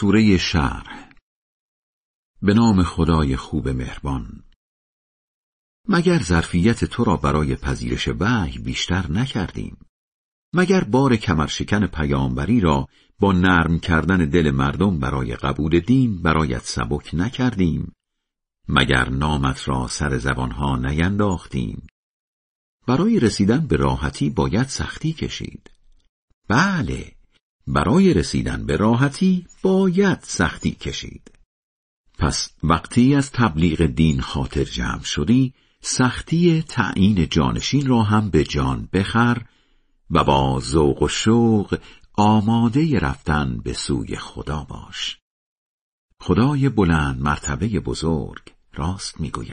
سوره شرح به نام خدای خوب مهربان. مگر ظرفیت تو را برای پذیرش وحی بیشتر نکردیم؟ مگر بار کمرشکن پیامبری را با نرم کردن دل مردم برای قبول دین برایت سبک نکردیم؟ مگر نامت را سر زبانها نینداختیم؟ برای رسیدن به راحتی باید سختی کشید. بله برای رسیدن به راحتی باید سختی کشید. پس وقتی از تبلیغ دین خاطر جمع شدی سختی تعیین جانشین را هم به جان بخر و با ذوق و شوق آماده رفتن به سوی خدا باش. خدای بلند مرتبه بزرگ راست می‌گوید.